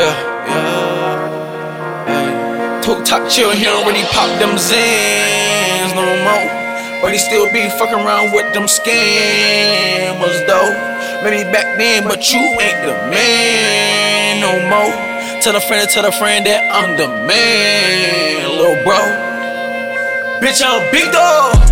Yeah, yeah. Hey. Talk chill here when he pop them zans no more. But he still be fucking around with them scammers though. Maybe back then, but you ain't the man no more. Tell a friend, tell a friend that I'm the man, little bro. Bitch, I'm big dog.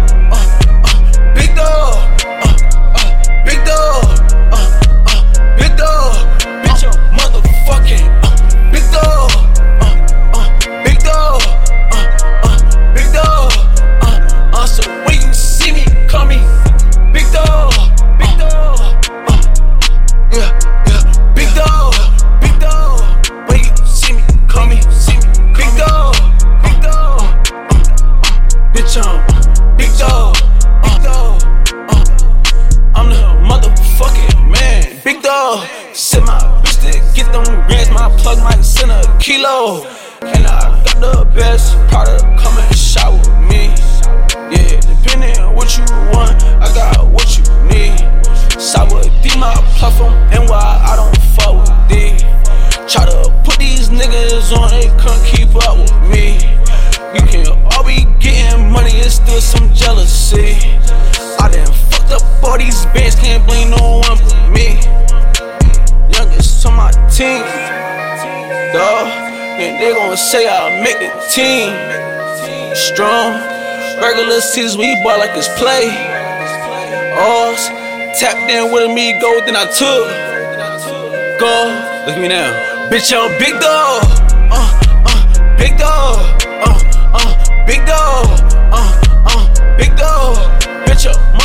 Send my bitch to get them grams. My plug might send a kilo. And I got the best product. Come and shop with me. Yeah, depending on what you want, I got what you need. Sour D my platform, and why I don't fuck with D. Try to put these niggas on, they couldn't keep up with me. We can all be getting money, it's still some jealousy. I done fucked up all these bands, dawg. And they gon' say I make the team strong. Regular seasons, we ball like it's play. Ours, tapped in with me, go, then I took. Go, look at me now. Bitch, I'm big dog. Uh, uh, big dog. Uh, uh, big dog. Uh, uh, big dog. Bitch, I'm